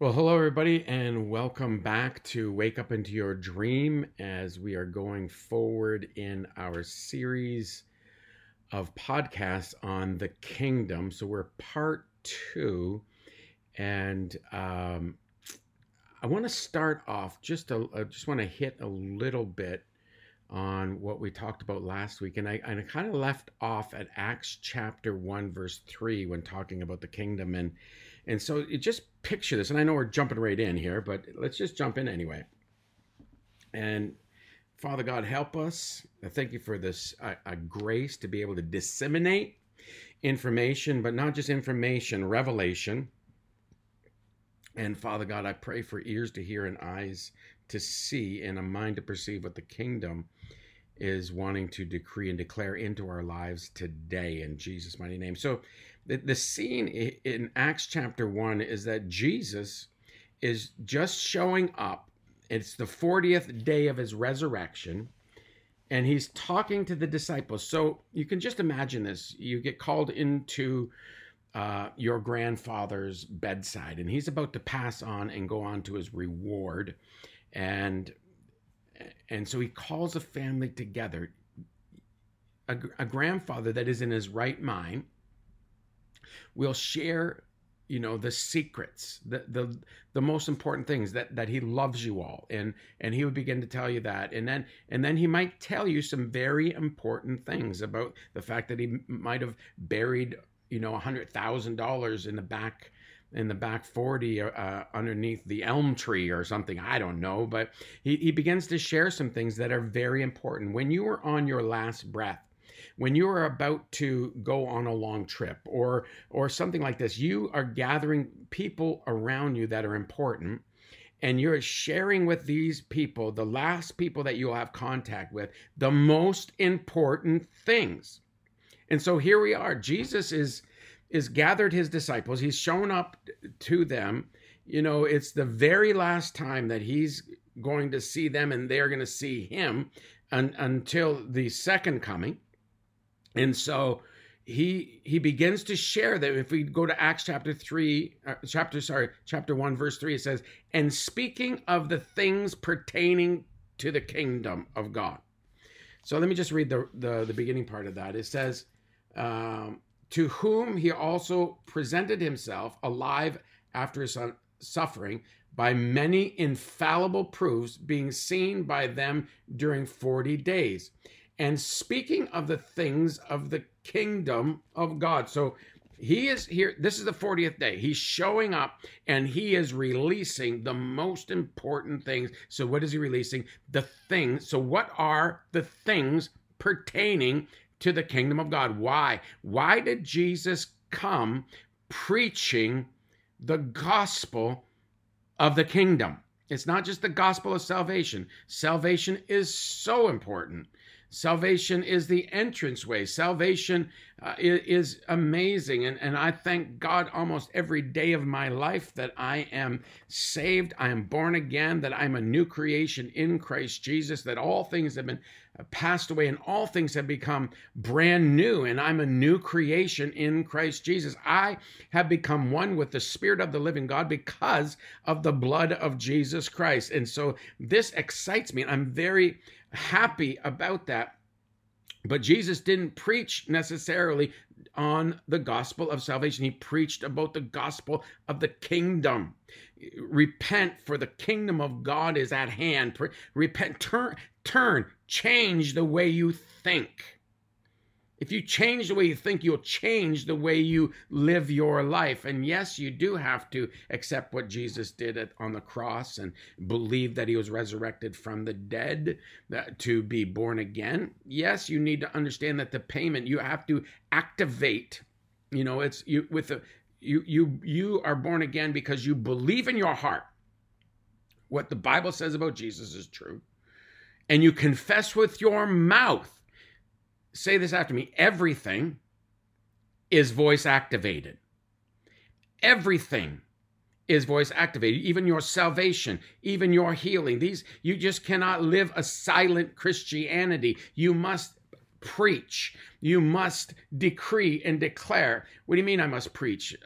Well, hello, everybody, and welcome back to Wake Up Into Your Dream as we are going forward in our series of podcasts on the kingdom. So, we're part two, and um, I want to start off just a, I just want to hit a little bit on what we talked about last week. And I, I kind of left off at Acts chapter 1, verse 3 when talking about the kingdom. And and so you just picture this, and I know we're jumping right in here, but let's just jump in anyway. And Father God, help us. I thank you for this a grace to be able to disseminate information, but not just information, revelation. And Father God, I pray for ears to hear and eyes to see and a mind to perceive what the kingdom is wanting to decree and declare into our lives today in Jesus' mighty name. So the, the scene in Acts chapter 1 is that Jesus is just showing up. It's the 40th day of his resurrection, and he's talking to the disciples. So you can just imagine this. You get called into uh, your grandfather's bedside, and he's about to pass on and go on to his reward. And and so he calls a family together. A, a grandfather that is in his right mind will share you know the secrets the the the most important things that that he loves you all. And and he would begin to tell you that. And then and then he might tell you some very important things about the fact that he might have buried you know a hundred thousand dollars in the back in the back 40 uh, underneath the elm tree or something. I don't know. But he, he begins to share some things that are very important. When you are on your last breath when you are about to go on a long trip or or something like this you are gathering people around you that are important and you're sharing with these people the last people that you'll have contact with the most important things. And so here we are. Jesus is is gathered his disciples. He's shown up to them. You know it's the very last time that he's going to see them and they're going to see him un, until the second coming and so he he begins to share that if we go to acts chapter 3 uh, chapter sorry chapter 1 verse 3 it says and speaking of the things pertaining to the kingdom of god. So let me just read the the, the beginning part of that. It says um, to whom he also presented himself alive after his suffering by many infallible proofs being seen by them during 40 days and speaking of the things of the kingdom of God. So he is here. This is the 40th day. He's showing up and he is releasing the most important things. So, what is he releasing? The things. So, what are the things pertaining to the kingdom of God? Why? Why did Jesus come preaching the gospel of the kingdom? It's not just the gospel of salvation. Salvation is so important. Salvation is the entranceway. Salvation uh, is, amazing. And, and I thank God almost every day of my life that I am saved, I am born again, that I'm a new creation in Christ Jesus, that all things have been uh, passed away and all things have become brand new. And I'm a new creation in Christ Jesus. I have become one with the Spirit of the living God because of the blood of Jesus Christ. And so this excites me. I'm very happy about that. But Jesus didn't preach necessarily on the gospel of salvation. He preached about the gospel of the kingdom. Repent, for the kingdom of God is at hand. Repent, turn, turn, change the way you think. If you change the way you think, you'll change the way you live your life. And yes, you do have to accept what Jesus did on the cross and believe that he was resurrected from the dead uh, to be born again. Yes, you need to understand that the payment you have to activate. You know, it's you with the you you you are born again because you believe in your heart what the Bible says about Jesus is true, and you confess with your mouth say this after me everything is voice activated. Everything is voice activated even your salvation even your healing these you just cannot live a silent christianity you must preach you must decree and declare what do you mean i must preach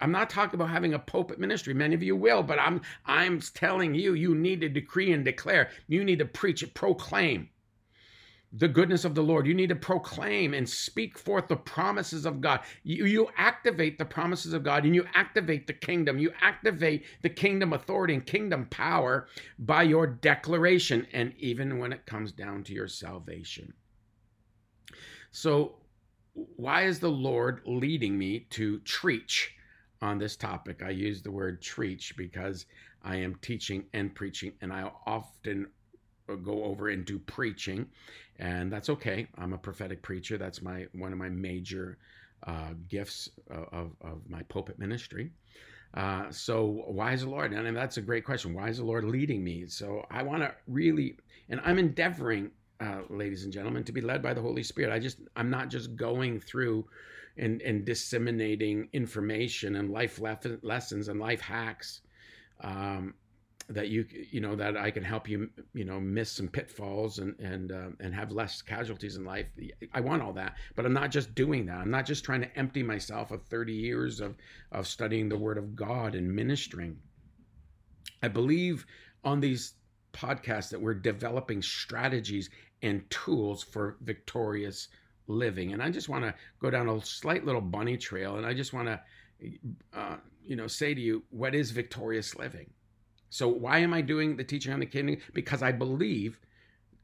I'm not talking about having a pulpit ministry. Many of you will, but I'm I'm telling you, you need to decree and declare. You need to preach and proclaim the goodness of the Lord. You need to proclaim and speak forth the promises of God. You, you activate the promises of God and you activate the kingdom. You activate the kingdom authority and kingdom power by your declaration, and even when it comes down to your salvation. So, why is the Lord leading me to preach on this topic? I use the word preach because I am teaching and preaching, and I often go over and do preaching and that's okay. I'm a prophetic preacher. That's my one of my major uh, gifts of, of my pulpit ministry. Uh, so why is the Lord? And that's a great question. Why is the Lord leading me? So I want to really, and I'm endeavoring, uh, ladies and gentlemen, to be led by the Holy Spirit. I just, I'm not just going through and and disseminating information and life lessons and life hacks. Um, that you you know that I can help you you know miss some pitfalls and and uh, and have less casualties in life. I want all that, but I'm not just doing that. I'm not just trying to empty myself of 30 years of of studying the Word of God and ministering. I believe on these podcasts that we're developing strategies and tools for victorious living, and I just want to go down a slight little bunny trail, and I just want to uh, you know say to you, what is victorious living? So, why am I doing the teaching on the kingdom? Because I believe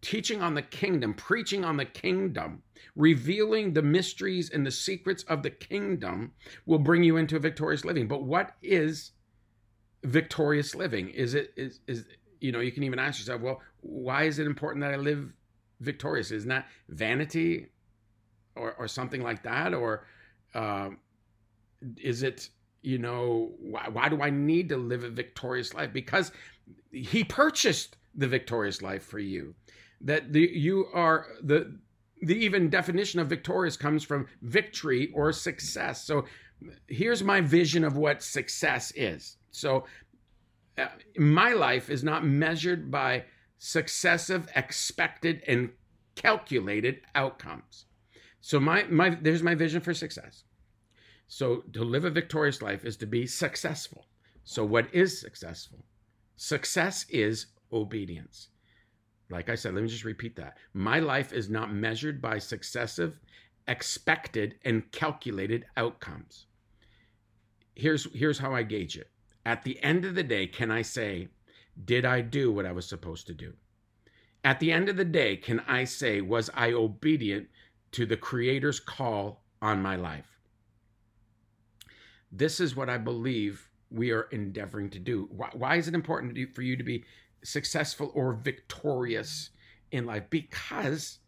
teaching on the kingdom, preaching on the kingdom, revealing the mysteries and the secrets of the kingdom will bring you into a victorious living. But what is victorious living? Is it is is you know, you can even ask yourself, well, why is it important that I live victorious? Isn't that vanity or or something like that? Or uh, is it you know why, why do i need to live a victorious life? Because he purchased the victorious life for you. That the you are the the even definition of victorious comes from victory or success. So here's my vision of what success is. So uh, my life is not measured by successive expected and calculated outcomes. So my my there's my vision for success so to live a victorious life is to be successful. So what is successful? Success is obedience. Like I said, let me just repeat that. My life is not measured by successive, expected, and calculated outcomes. Here's, here's how I gauge it. At the end of the day, can I say, did I do what I was supposed to do? At the end of the day, can I say, was I obedient to the Creator's call on my life? This is what I believe we are endeavoring to do. Why, why is it important for you to be successful or victorious in life? Because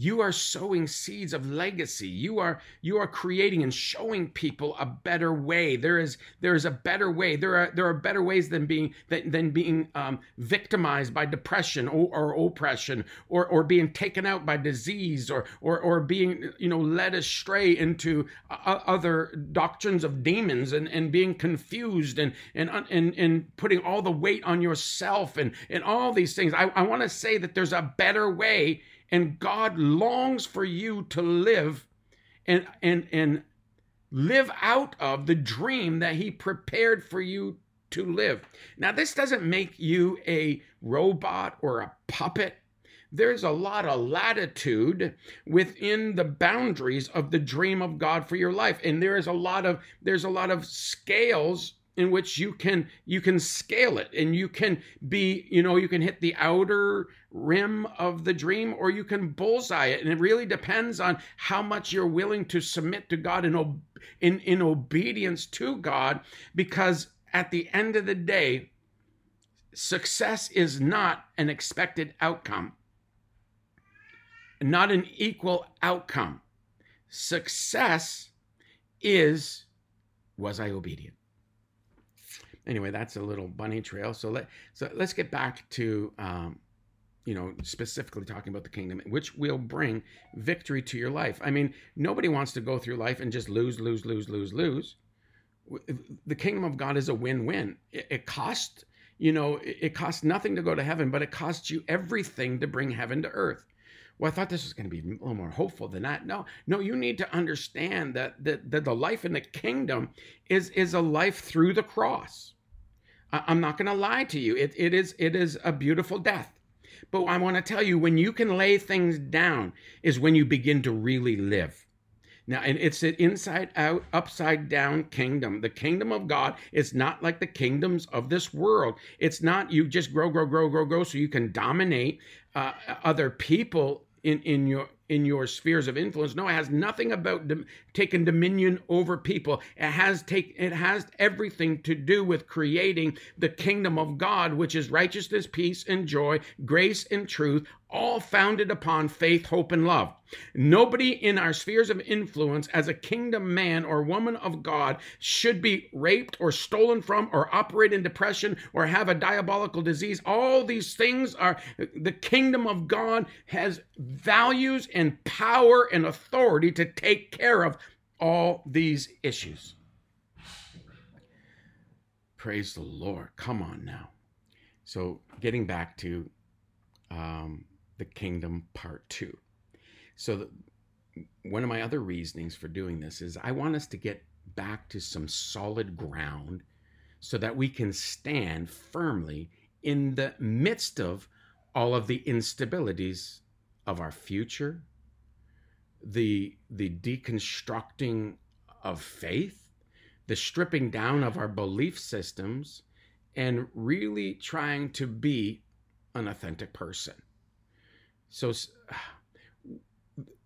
you are sowing seeds of legacy. You are you are creating and showing people a better way. There is there is a better way. There are there are better ways than being than, than being um, victimized by depression or, or oppression or or being taken out by disease or or or being you know led astray into uh, other doctrines of demons and and being confused and and and and putting all the weight on yourself and and all these things. I, I want to say that there's a better way and God longs for you to live and and and live out of the dream that he prepared for you to live. Now this doesn't make you a robot or a puppet. There's a lot of latitude within the boundaries of the dream of God for your life and there is a lot of there's a lot of scales in which you can you can scale it and you can be you know you can hit the outer rim of the dream or you can bullseye it. And it really depends on how much you're willing to submit to god in, in, in obedience to god because at the end of the day success is not an expected outcome not an equal outcome. Success is was i obedient anyway, that's a little bunny trail. So let so let's get back to um, you know specifically talking about the kingdom, which will bring victory to your life. I mean, nobody wants to go through life and just lose, lose, lose, lose, lose. The kingdom of God is a win-win. It, it costs you know it costs nothing to go to heaven, but it costs you everything to bring heaven to earth. well, I thought this was going to be a little more hopeful than that. No, no, you need to understand that, that, that the life in the kingdom is, is a life through the cross. I, I'm not going to lie to you. It, it, is, it is a beautiful death. But I want to tell you, when you can lay things down, is when you begin to really live. Now, and it's an inside out, upside down kingdom. The kingdom of God is not like the kingdoms of this world. It's not you just grow, grow, grow, grow, grow so you can dominate uh, other people in, in your in your spheres of influence. No, it has nothing about dom- taking dominion over people. It has take it has everything to do with creating the kingdom of God, which is righteousness, peace, and joy, grace and truth, all founded upon faith, hope, and love. Nobody in our spheres of influence as a kingdom man or woman of God should be raped or stolen from or operate in depression or have a diabolical disease. All these things are the kingdom of God has values and power and authority to take care of all these issues. Praise the Lord. Come on now. So, getting back to um, the kingdom part two. So, the, one of my other reasonings for doing this is I want us to get back to some solid ground so that we can stand firmly in the midst of all of the instabilities of our future, the the deconstructing of faith, the stripping down of our belief systems, and really trying to be an authentic person. So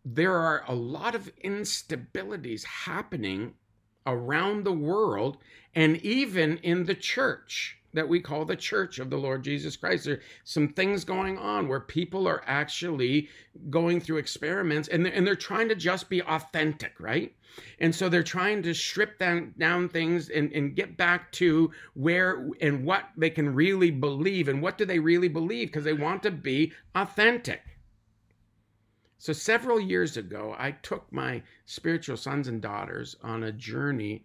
there are a lot of instabilities happening around the world and even in the church that we call the church of the Lord Jesus Christ. There's some things going on where people are actually going through experiments and they're, and they're trying to just be authentic, right? And so they're trying to strip down, down things and, and get back to where and what they can really believe and what do they really believe because they want to be authentic. So several years ago, I took my spiritual sons and daughters on a journey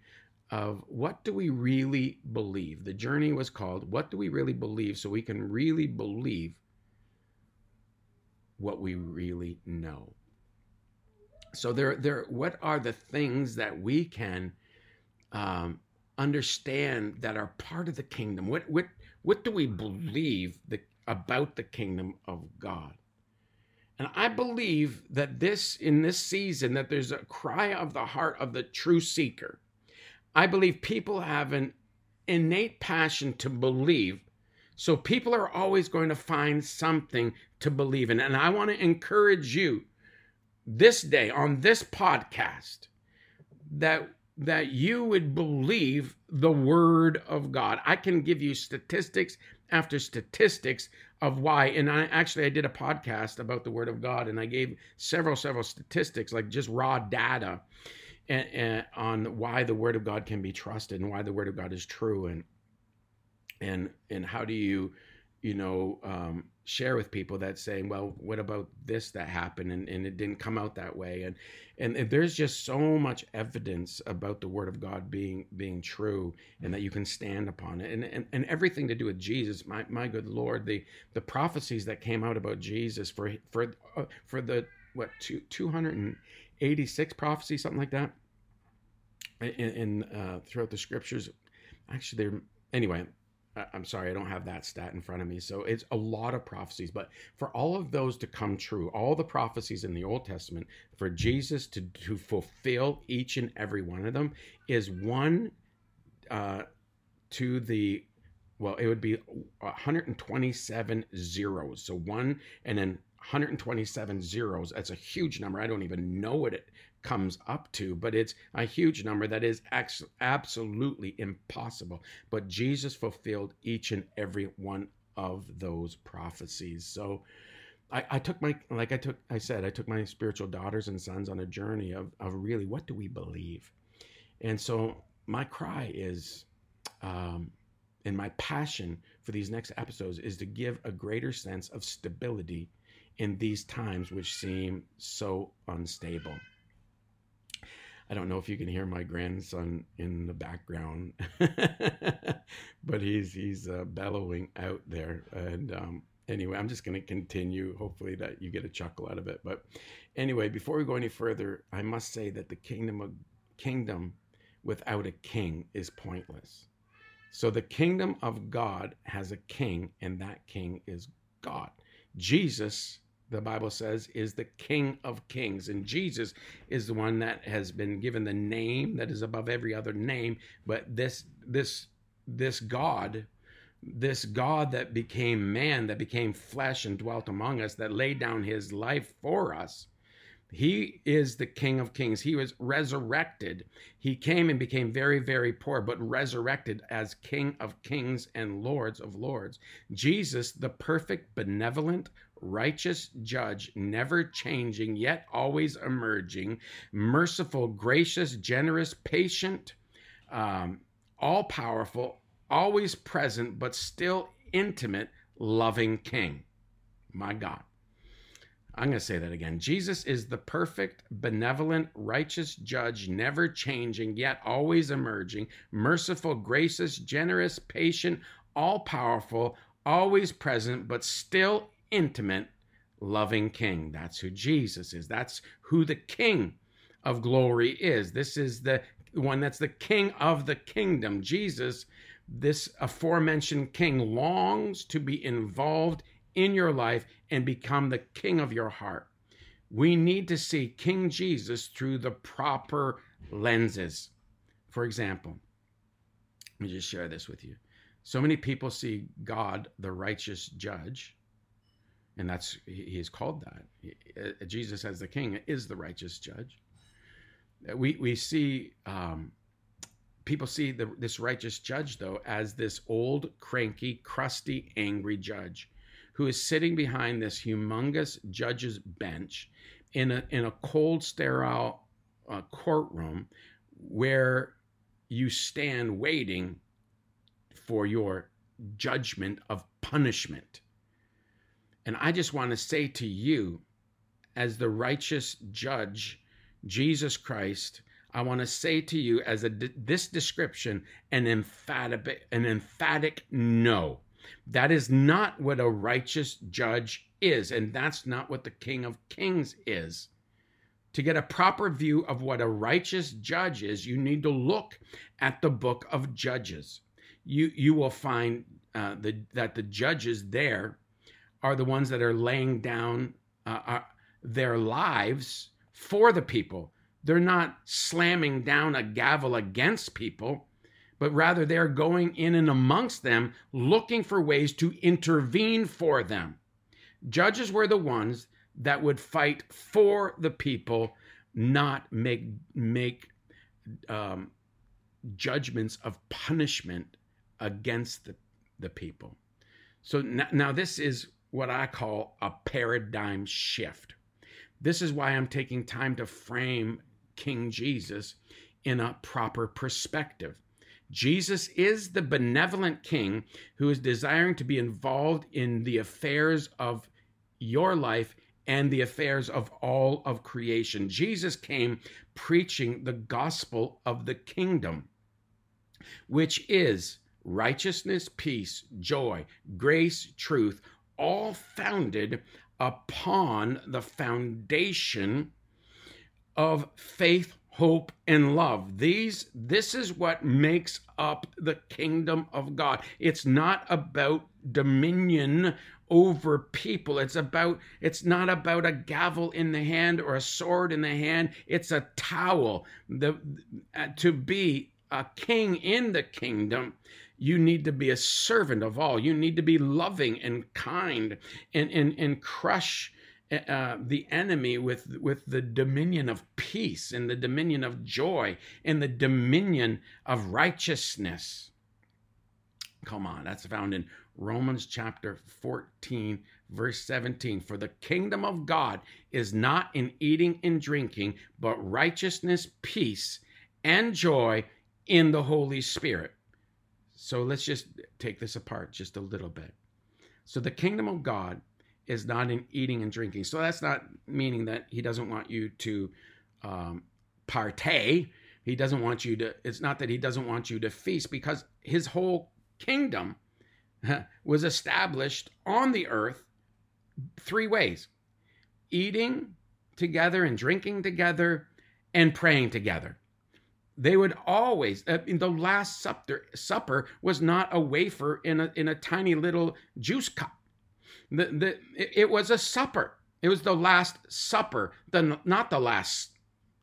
of what do we really believe. The journey was called What Do We Really Believe? So we can really believe what we really know. So there, there. What are the things that we can um, understand that are part of the kingdom? What, what, what do we believe the, about the kingdom of God? And I believe that this, in this season, that there's a cry of the heart of the true seeker I believe people have an innate passion to believe. So people are always going to find something to believe in. And I want to encourage you this day on this podcast that that you would believe the word of God. I can give you statistics after statistics of why and I actually I did a podcast about the word of God and I gave several several statistics like just raw data and, and on why the word of God can be trusted and why the word of God is true and and and how do you you know um, share with people that saying well what about this that happened and, and it didn't come out that way and, and and there's just so much evidence about the word of god being being true and that you can stand upon it and and, and everything to do with jesus my, my good lord the the prophecies that came out about jesus for for uh, for the what two, 286 prophecies something like that in, in uh, throughout the scriptures. Actually, they're anyway. I'm sorry, I don't have that stat in front of me. So it's a lot of prophecies, but for all of those to come true, all the prophecies in the Old Testament, for Jesus to, to fulfill each and every one of them, is one uh, to the, well, it would be 127 zeros. So one and then 127 zeros. That's a huge number. I don't even know what it comes up to, but it's a huge number that is absolutely impossible. But Jesus fulfilled each and every one of those prophecies. So I, I, took my, like I took, I said, I took my spiritual daughters and sons on a journey of, of really what do we believe? And so my cry is, um, and my passion for these next episodes is to give a greater sense of stability in these times which seem so unstable. I don't know if you can hear my grandson in the background, but he's he's uh, bellowing out there, and um, anyway, I'm just going to continue. Hopefully, that you get a chuckle out of it. But anyway, before we go any further, I must say that the kingdom of kingdom without a king is pointless. So the kingdom of God has a king, and that king is God. Jesus, the Bible says, is the King of kings, and Jesus is the one that has been given the name that is above every other name. But this this this God this God that became man, that became flesh and dwelt among us, that laid down his life for us. He is the King of Kings. He was resurrected. He came and became very, very poor, but resurrected as King of Kings and Lords of Lords. Jesus, the perfect, benevolent, righteous judge, never changing, yet always emerging, merciful, gracious, generous, patient, um, all powerful, always present, but still intimate, loving King. My God. I'm going to say that again. Jesus is the perfect, benevolent, righteous judge, never changing, yet always emerging, merciful, gracious, generous, patient, all powerful, always present, but still intimate, loving King. That's who Jesus is. That's who the King of glory is. This is the one that's the King of the kingdom. Jesus this aforementioned king longs to be involved in your life and become the king of your heart. We need to see King Jesus through the proper lenses. For example, let me just share this with you. So many people see God, the righteous judge, and that's he is called that. Uh, Jesus as the king is the righteous judge. We we see um, people see the, this righteous judge, though, as this old, cranky, crusty, angry judge who is sitting behind this humongous judge's bench in a, in a cold, sterile uh, courtroom where you stand waiting for your judgment of punishment. And I just want to say to you, as the righteous judge, Jesus Christ, I want to say to you as a this description an emphatic an emphatic no. That is not what a righteous judge is and that's not what the king of kings is. To get a proper view of what a righteous judge is, you need to look at the book of Judges. You you will find uh, the, that the judges there are the ones that are laying down uh, uh, their lives for the people they're not slamming down a gavel against people, but rather they're going in and amongst them looking for ways to intervene for them. Judges were the ones that would fight for the people, not make make um, judgments of punishment against the, the people. So now, now this is what I call a paradigm shift. This is why I'm taking time to frame King Jesus in a proper perspective. Jesus is the benevolent king who is desiring to be involved in the affairs of your life and the affairs of all of creation. Jesus came preaching the gospel of the kingdom, which is righteousness, peace, joy, grace, truth, all founded upon the foundation of faith, hope, and love. These this is what makes up the kingdom of God. It's not about dominion over people. It's about it's not about a gavel in the hand or a sword in the hand. It's a towel. The uh, to be a king in the kingdom you need to be a servant of all. You need to be loving and kind and, and, and crush uh, the enemy with with the dominion of peace and the dominion of joy and the dominion of righteousness. Come on, that's found in Romans chapter 14, verse 17. For the kingdom of God is not in eating and drinking, but righteousness, peace, and joy in the Holy Spirit. So let's just take this apart just a little bit. So the kingdom of God is not in eating and drinking. So that's not meaning that he doesn't want you to um, partay. He doesn't want you to, it's not that he doesn't want you to feast because his whole kingdom was established on the earth three ways eating together and drinking together and praying together. They would always, uh, in the Last Supper, supper was not a wafer in a, in a tiny little juice cup. The, the, it was a supper. It was the Last Supper, the, not the last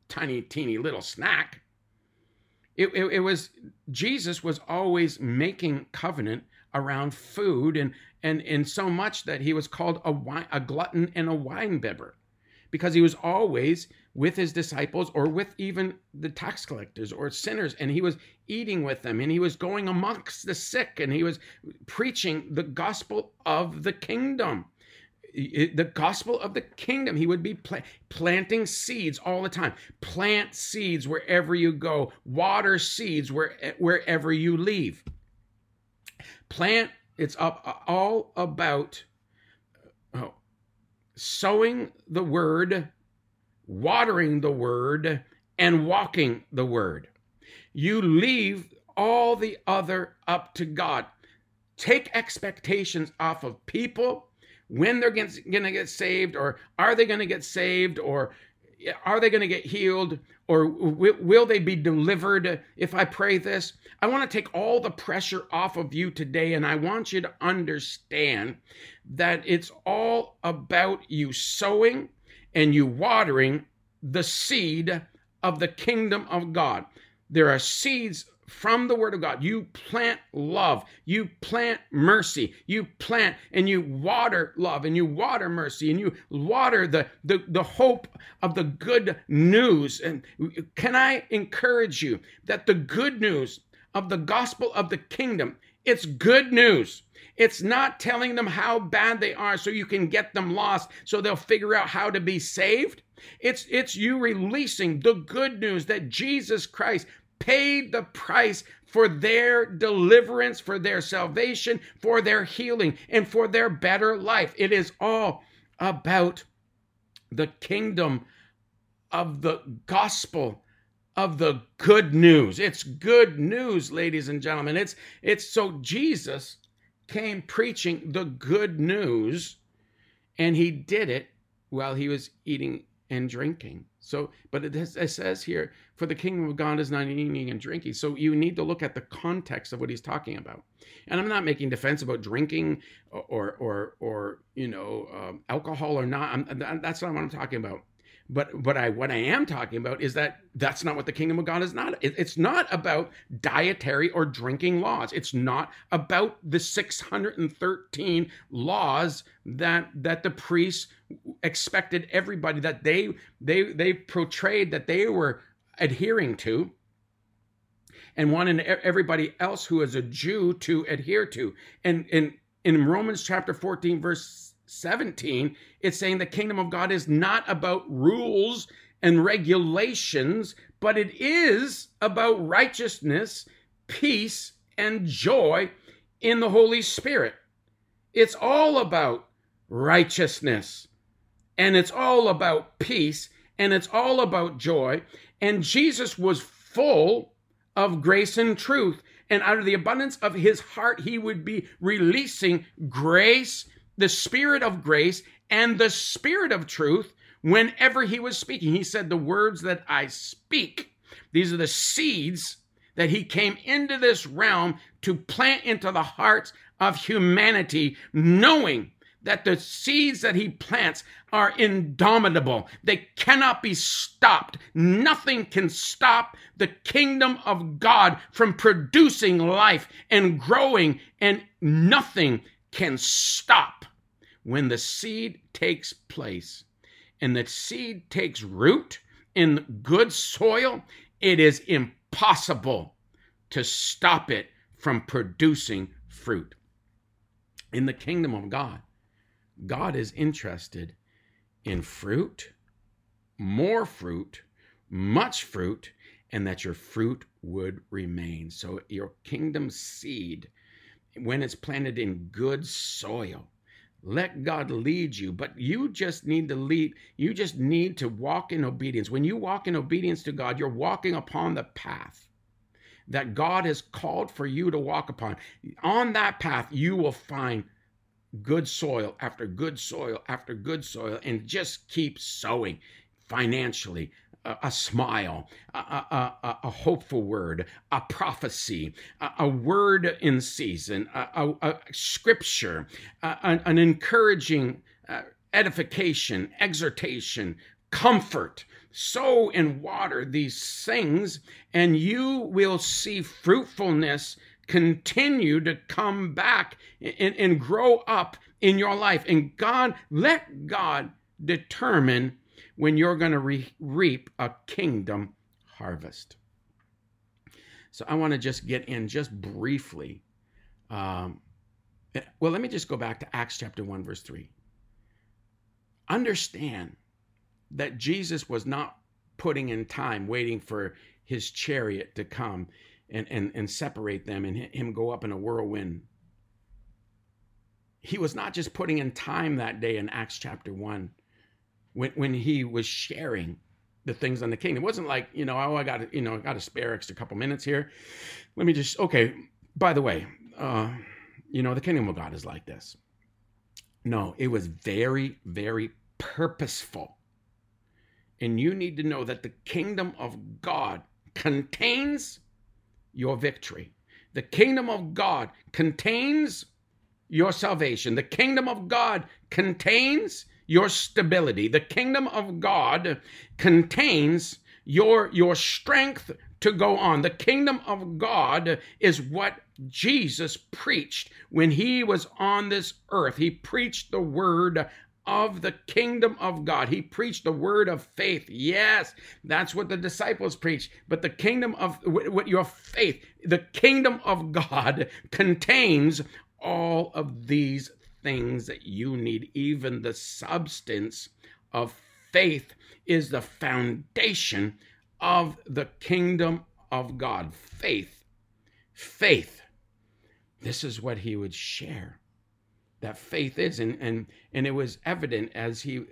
tiny, teeny little snack. It, it, it, was Jesus was always making covenant around food and and and so much that he was called a wine, a glutton and a wine bibber because he was always with his disciples or with even the tax collectors or sinners and he was eating with them and he was going amongst the sick and he was preaching the gospel of the kingdom the gospel of the kingdom. He would be pl- planting seeds all the time. Plant seeds wherever you go. Water seeds where, wherever you leave. Plant. It's up all about sowing the word, watering the word, and walking the word. You leave all the other up to God. Take expectations off of people when they're going to get saved, or are they going to get saved, or are they going to get healed, or will they be delivered if I pray this? I want to take all the pressure off of you today, and I want you to understand that it's all about you sowing and you watering the seed of the kingdom of God. There are seeds from the word of God. You plant love, you plant mercy, you plant and you water love and you water mercy and you water the, the, the hope of the good news. And can I encourage you that the good news of the gospel of the kingdom, it's good news. It's not telling them how bad they are so you can get them lost so they'll figure out how to be saved. It's it's you releasing the good news that Jesus Christ paid the price for their deliverance, for their salvation, for their healing, and for their better life. It is all about the kingdom of the gospel of the good news. It's good news, ladies and gentlemen. It's it's so Jesus came preaching the good news and he did it while he was eating and drinking. So, but it, has, it, says here, for the kingdom of God is not eating and drinking. So you need to look at the context of what he's talking about. And I'm not making defense about drinking or or or you know um, alcohol or not. I'm, that's not what I'm talking about. But but I what I am talking about is that that's not what the kingdom of God is not. It, it's not about dietary or drinking laws. It's not about the 613 laws that that the priests expected everybody that they they they portrayed that they were adhering to and wanted everybody else who is a Jew to adhere to. And in in Romans chapter 14 verse 17, it's saying the kingdom of God is not about rules and regulations, but it is about righteousness, peace, and joy in the Holy Spirit. It's all about righteousness, and it's all about peace, and it's all about joy. And Jesus was full of grace and truth. And out of the abundance of his heart, he would be releasing grace the Spirit of grace and the Spirit of truth whenever he was speaking. He said, The words that I speak, these are the seeds that he came into this realm to plant into the hearts of humanity, knowing that the seeds that he plants are indomitable. They cannot be stopped. Nothing can stop the kingdom of God from producing life and growing, and nothing can stop when the seed takes place and the seed takes root in good soil, it is impossible to stop it from producing fruit. In the kingdom of God, God is interested in fruit, more fruit, much fruit, and that your fruit would remain. So, your kingdom seed when it's planted in good soil. Let God lead you, but you just need to lead. You just need to walk in obedience. When you walk in obedience to God, you're walking upon the path that God has called for you to walk upon. On that path, you will find good soil after good soil after good soil and just keep sowing financially, a, a smile, a, a, a, hopeful word, a prophecy, a, word in season, a, scripture, an, an, encouraging uh, edification, exhortation, comfort. Sow and water these things, and you will see fruitfulness continue to come back and, and grow up in your life. And God, let God determine when you're going to re- reap a kingdom harvest. So I want to just get in just briefly. Um, well, let me just go back to Acts chapter 1, verse 3. Understand that Jesus was not putting in time waiting for his chariot to come and, and, and separate them and him go up in a whirlwind. He was not just putting in time that day in Acts chapter 1 when, when he was sharing the things on the kingdom. It wasn't like, you know, oh, I got, you know, I got to spare extra couple minutes here. Let me just, okay, by the way, uh, you know, the kingdom of God is like this. No, it was very, very purposeful. And you need to know that the kingdom of God contains your victory. The kingdom of God contains your salvation. The kingdom of God contains your stability. The kingdom of God contains your your strength to go on. The kingdom of God is what Jesus preached when he was on this earth. He preached the word of the kingdom of God. He preached the word of faith. Yes, that's what the disciples preached. But the kingdom of what your faith, the kingdom of God contains all of these things that you need, even the substance of faith is the foundation of the kingdom of God. Faith. Faith. This is what he would share. That faith is. And and and it was evident as he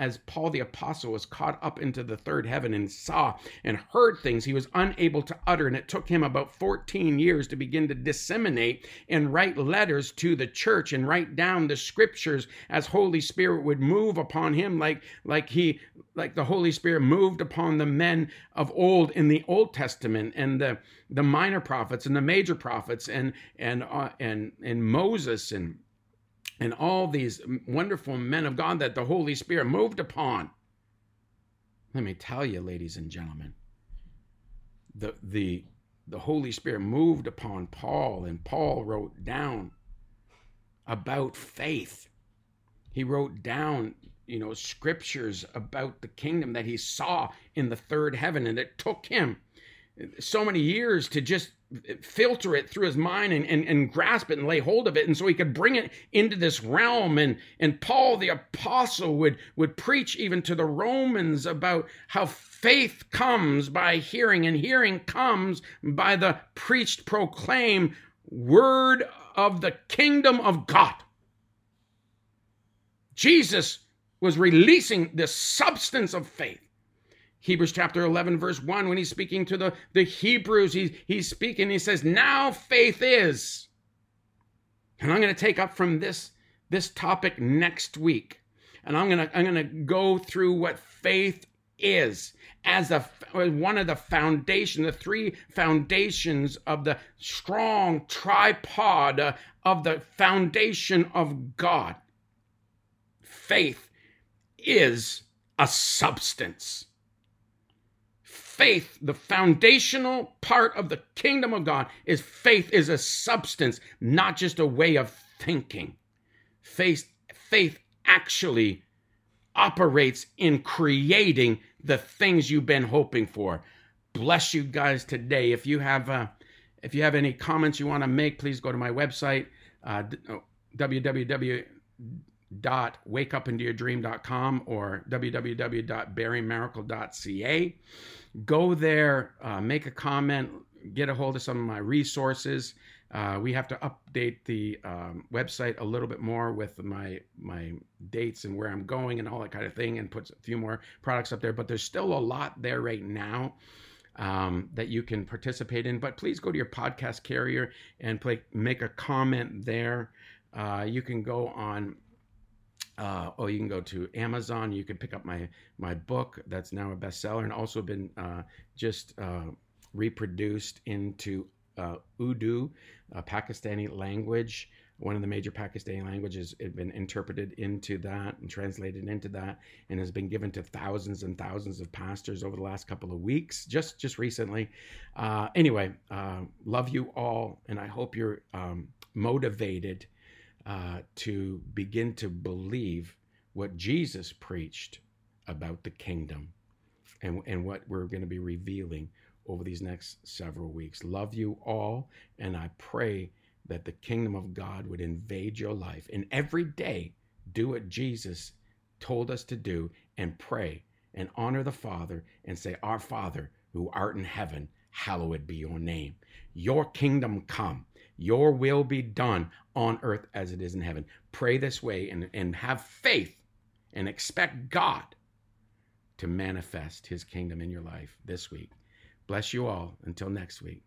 as Paul the Apostle was caught up into the third heaven and saw and heard things he was unable to utter. And it took him about 14 years to begin to disseminate and write letters to the church and write down the scriptures as Holy Spirit would move upon him like, like he like the Holy Spirit moved upon the men of old in the Old Testament and the the minor prophets and the major prophets and and uh, and and Moses and and all these wonderful men of God that the Holy Spirit moved upon. Let me tell you, ladies and gentlemen, the, the, the Holy Spirit moved upon Paul, and Paul wrote down about faith. He wrote down, you know, scriptures about the kingdom that he saw in the third heaven, and it took him so many years to just filter it through his mind and, and, and grasp it and lay hold of it. And so he could bring it into this realm. And and paul the apostle would would preach even to the romans about how faith comes by hearing and hearing comes by the preached proclaimed word of the kingdom of god. Jesus was releasing the substance of faith Hebrews chapter 11, verse 1, when he's speaking to the, the Hebrews, he, he's speaking, he says, Now faith is. And I'm going to take up from this, this topic next week. And I'm going to, I'm going to go through what faith is as a one of the foundation the three foundations of the strong tripod uh, of the foundation of god faith is a substance faith, the foundational part of the kingdom of God, is faith is a substance, not just a way of thinking. Faith, faith actually operates in creating the things you've been hoping for. Bless you guys today. If you have uh, if you have any comments you want to make, please go to my website, uh, www.wakeupintoyourdream.com or www.barrymiracle.ca go there, uh, make a comment, get a hold of some of my resources. Uh, we have to update the um, website a little bit more with my my dates and where I'm going and all that kind of thing, and put a few more products up there. But there's still a lot there right now. um, that you can participate in. But please go to your podcast carrier and play, make a comment there. Uh, you can go on uh, or you can go to Amazon. You can pick up my my book that's now a bestseller and also been uh, just uh, reproduced into uh, Urdu, a Pakistani language. One of the major Pakistani languages has been interpreted into that and translated into that, and has been given to thousands and thousands of pastors over the last couple of weeks, just just recently. Uh, anyway, uh, love you all, and I hope you're um, motivated uh, to begin to believe what Jesus preached about the kingdom and, and what we're going to be revealing over these next several weeks. Love you all, and I pray that the kingdom of God would invade your life. And every day, do what Jesus told us to do and pray and honor the Father and say, Our Father who art in heaven, hallowed be your name. Your kingdom come, your will be done on earth as it is in heaven. Pray this way and, and have faith and expect God to manifest his kingdom in your life this week. Bless you all. Until next week.